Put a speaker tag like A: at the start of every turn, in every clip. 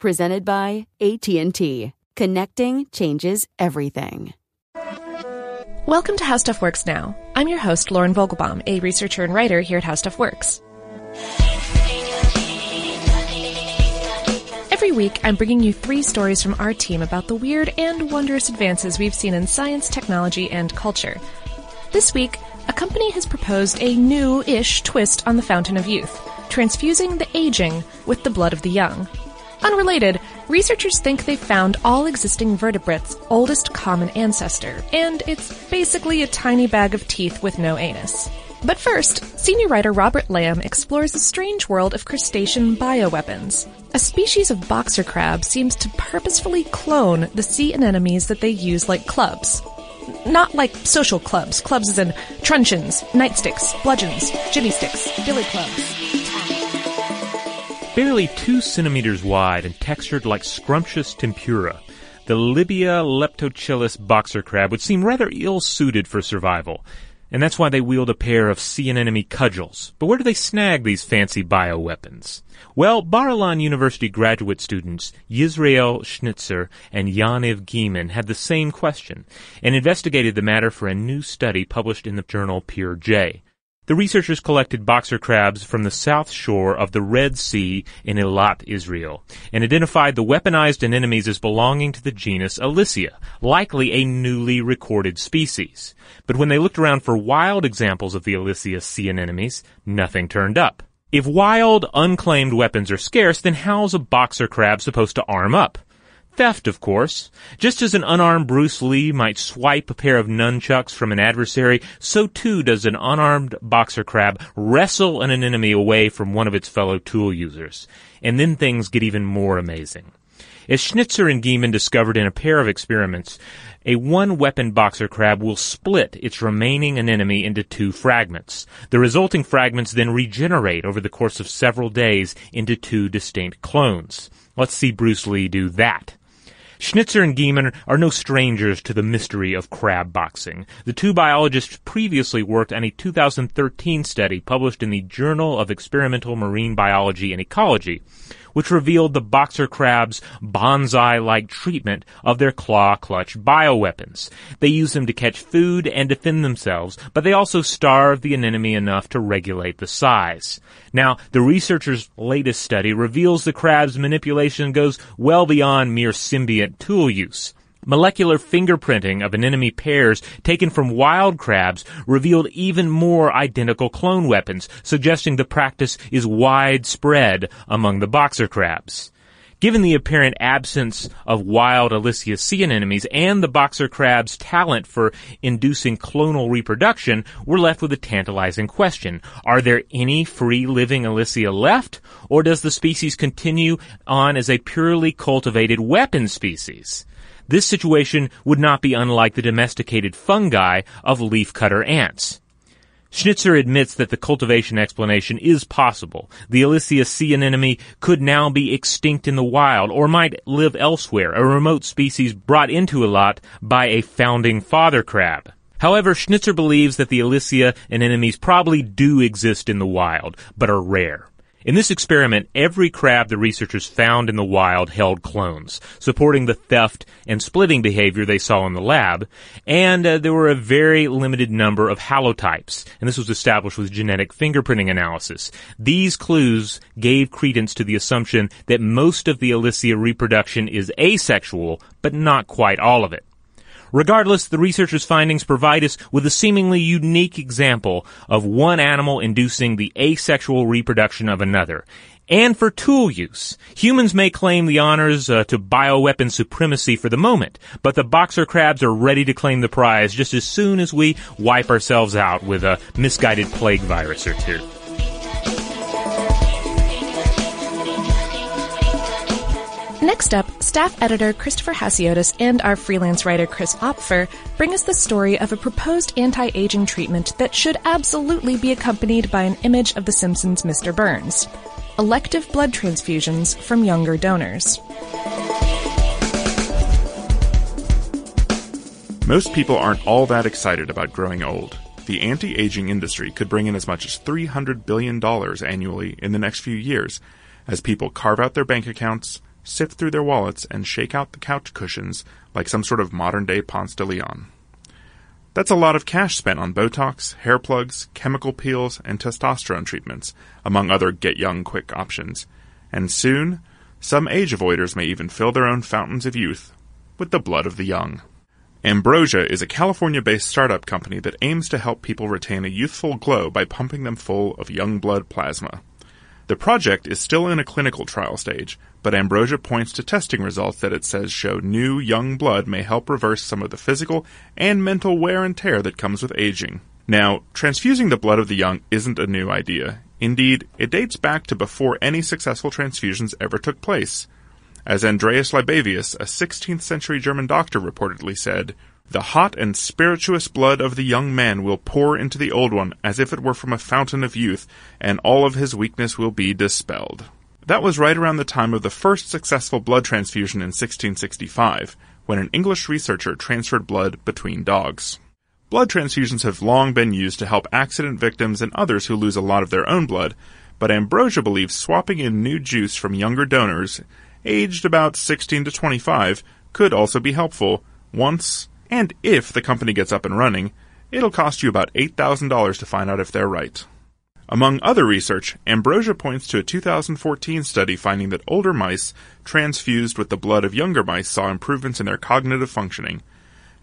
A: presented by AT&T. Connecting changes everything.
B: Welcome to How Stuff Works Now. I'm your host, Lauren Vogelbaum, a researcher and writer here at How Stuff Works. Every week, I'm bringing you three stories from our team about the weird and wondrous advances we've seen in science, technology, and culture. This week, a company has proposed a new-ish twist on the fountain of youth, transfusing the aging with the blood of the young. Unrelated, researchers think they've found all existing vertebrates' oldest common ancestor, and it's basically a tiny bag of teeth with no anus. But first, senior writer Robert Lamb explores the strange world of crustacean bioweapons. A species of boxer crab seems to purposefully clone the sea anemones that they use like clubs. Not like social clubs, clubs as in truncheons, nightsticks, bludgeons, jimmy sticks, billy clubs.
C: Barely two centimeters wide and textured like scrumptious tempura, the Lybia leptochelis boxer crab would seem rather ill-suited for survival. And that's why they wield a pair of sea anemone cudgels. But where do they snag these fancy bioweapons? Well, Bar-Ilan University graduate students Yisrael Schnytzer and Yaniv Giman had the same question and investigated the matter for a new study published in the journal PeerJ. The researchers collected boxer crabs from the south shore of the Red Sea in Eilat, Israel, and identified the weaponized anemones as belonging to the genus Alicia, likely a newly recorded species. But when they looked around for wild examples of the Alicia sea anemones, nothing turned up. If wild, unclaimed weapons are scarce, then how's a boxer crab supposed to arm up? Theft, of course. Just as an unarmed Bruce Lee might swipe a pair of nunchucks from an adversary, so too does an unarmed boxer crab wrestle an enemy away from one of its fellow tool users. And then things get even more amazing. As Schnytzer and Giman discovered in a pair of experiments, a one-weapon boxer crab will split its remaining anemone into two fragments. The resulting fragments then regenerate over the course of several days into two distinct clones. Let's see Bruce Lee do that. Schnytzer and Giman are no strangers to the mystery of crab boxing. The two biologists previously worked on a 2013 study published in the Journal of Experimental Marine Biology and Ecology which revealed the boxer crab's bonsai-like treatment of their claw-clutch bioweapons. They use them to catch food and defend themselves, but they also starve the enemy enough to regulate the size. Now, the researchers' latest study reveals the crab's manipulation goes well beyond mere symbiont tool use. Molecular fingerprinting of anemone pairs taken from wild crabs revealed even more identical clone weapons, suggesting the practice is widespread among the boxer crabs. Given the apparent absence of wild Alicia sea anemones and the boxer crab's talent for inducing clonal reproduction, we're left with a tantalizing question. Are there any free living Alicia left? Or does the species continue on as a purely cultivated weapon species? This situation would not be unlike the domesticated fungi of leafcutter ants. Schnytzer admits that the cultivation explanation is possible. The Alicia sea anemone could now be extinct in the wild or might live elsewhere, a remote species brought into Eilat by a founding father crab. However, Schnytzer believes that the Alicia anemones probably do exist in the wild, but are rare. In this experiment, every crab the researchers found in the wild held clones, supporting the theft and splitting behavior they saw in the lab, and uh, there were a very limited number of haplotypes, and this was established with genetic fingerprinting analysis. These clues gave credence to the assumption that most of the Alicia reproduction is asexual, but not quite all of it. Regardless, the researchers' findings provide us with a seemingly unique example of one animal inducing the asexual reproduction of another. And for tool use, humans may claim the honors uh, to bioweapon supremacy for the moment, but the boxer crabs are ready to claim the prize just as soon as we wipe ourselves out with a misguided plague virus or two.
B: Next up, staff editor Christopher Hasiotis and our freelance writer Chris Opfer bring us the story of a proposed anti-aging treatment that should absolutely be accompanied by an image of The Simpsons' Mr. Burns. Elective blood transfusions from younger donors.
D: Most people aren't all that excited about growing old. The anti-aging industry could bring in as much as $300 billion annually in the next few years as people carve out their bank accounts, sift through their wallets, and shake out the couch cushions like some sort of modern day Ponce de Leon. That's a lot of cash spent on Botox, hair plugs, chemical peels, and testosterone treatments, among other get young quick options. And soon, some age avoiders may even fill their own fountains of youth with the blood of the young. Ambrosia is a California based startup company that aims to help people retain a youthful glow by pumping them full of young blood plasma. The project is still in a clinical trial stage, but Ambrosia points to testing results that it says show new young blood may help reverse some of the physical and mental wear and tear that comes with aging. Now, transfusing the blood of the young isn't a new idea. Indeed, it dates back to before any successful transfusions ever took place. As Andreas Libavius, a 16th century German doctor, reportedly said, the hot and spirituous blood of the young man will pour into the old one as if it were from a fountain of youth, and all of his weakness will be dispelled. That was right around the time of the first successful blood transfusion in 1665, when an English researcher transferred blood between dogs. Blood transfusions have long been used to help accident victims and others who lose a lot of their own blood, but Ambrosia believes swapping in new juice from younger donors, aged about 16 to 25, could also be helpful once and if the company gets up and running. It'll cost you about $8,000 to find out if they're right. Among other research, Ambrosia points to a 2014 study finding that older mice transfused with the blood of younger mice saw improvements in their cognitive functioning.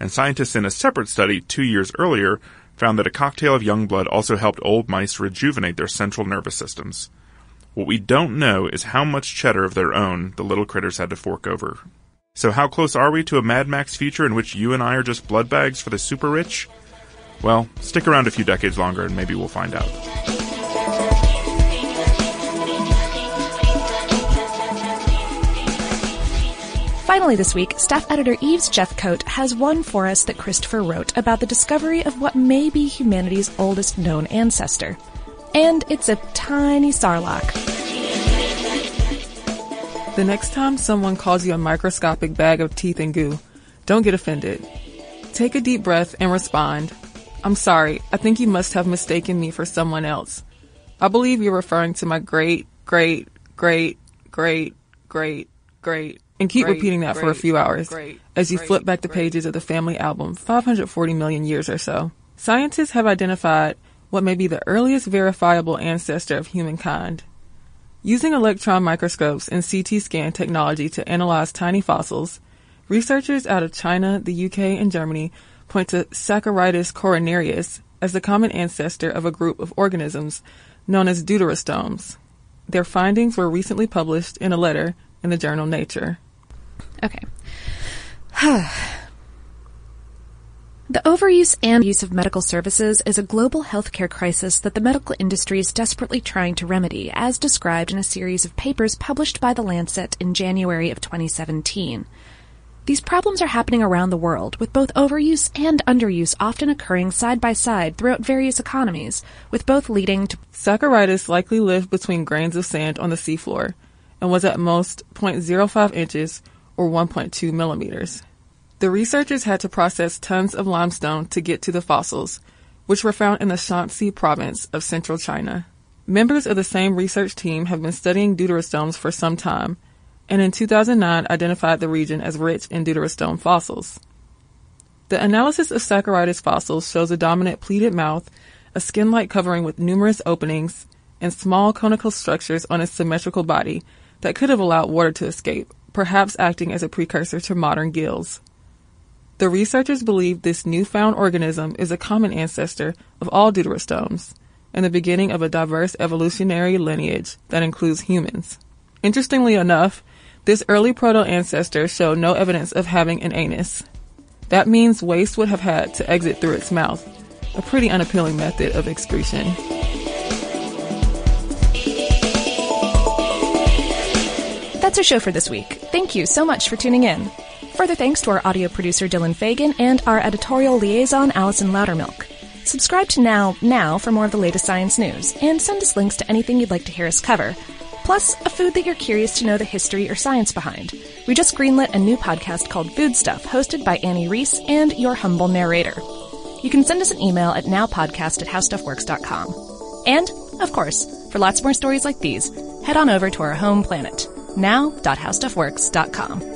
D: And scientists in a separate study two years earlier found that a cocktail of young blood also helped old mice rejuvenate their central nervous systems. What we don't know is how much cheddar of their own the little critters had to fork over. So how close are we to a Mad Max future in which you and I are just blood bags for the super rich? Well, stick around a few decades longer and maybe we'll find out.
B: Finally, this week, staff editor Eves Jeffcoat has one for us that Christopher wrote about the discovery of what may be humanity's oldest known ancestor. And it's a tiny sarlacc.
E: The next time someone calls you a microscopic bag of teeth and goo, don't get offended. Take a deep breath and respond. I'm sorry, I think you must have mistaken me for someone else. I believe you're referring to my great, great, great, great, great, great and keep great, repeating that great, for a few hours great, as you flip back the pages of the family album 540 million years or so. Scientists have identified what may be the earliest verifiable ancestor of humankind. Using electron microscopes and CT scan technology to analyze tiny fossils, researchers out of China, the UK, and Germany point to Saccorhytus coronarius as the common ancestor of a group of organisms known as deuterostomes. Their findings were recently published in a letter in the journal Nature.
B: Okay. the overuse and use of medical services is a global healthcare crisis that the medical industry is desperately trying to remedy, as described in a series of papers published by The Lancet in January of 2017. These problems are happening around the world, with both overuse and underuse often occurring side by side throughout various economies, with both leading to
E: Saccorhytus likely lived between grains of sand on the seafloor and was at most 0.05 inches or 1.2 millimeters. The researchers had to process tons of limestone to get to the fossils, which were found in the Shaanxi province of central China. Members of the same research team have been studying deuterostomes for some time, and in 2009 identified the region as rich in deuterostome fossils. The analysis of Saccorhytus fossils shows a dominant pleated mouth, a skin-like covering with numerous openings, and small conical structures on its symmetrical body that could have allowed water to escape, perhaps acting as a precursor to modern gills. The researchers believe this newfound organism is a common ancestor of all deuterostomes and the beginning of a diverse evolutionary lineage that includes humans. Interestingly enough, this early proto-ancestor showed no evidence of having an anus. That means waste would have had to exit through its mouth, a pretty unappealing method of excretion.
B: That's our show for this week. Thank you so much for tuning in. Further thanks to our audio producer Dylan Fagan and our editorial liaison Allison Loudermilk. Subscribe to Now Now for more of the latest science news, and send us links to anything you'd like to hear us cover. Plus, a food that you're curious to know the history or science behind. We just greenlit a new podcast called Food Stuff, hosted by Anney Reese and your humble narrator. You can send us an email at nowpodcast at howstuffworks.com. And, of course, for lots more stories like these, head on over to our home planet, now.howstuffworks.com.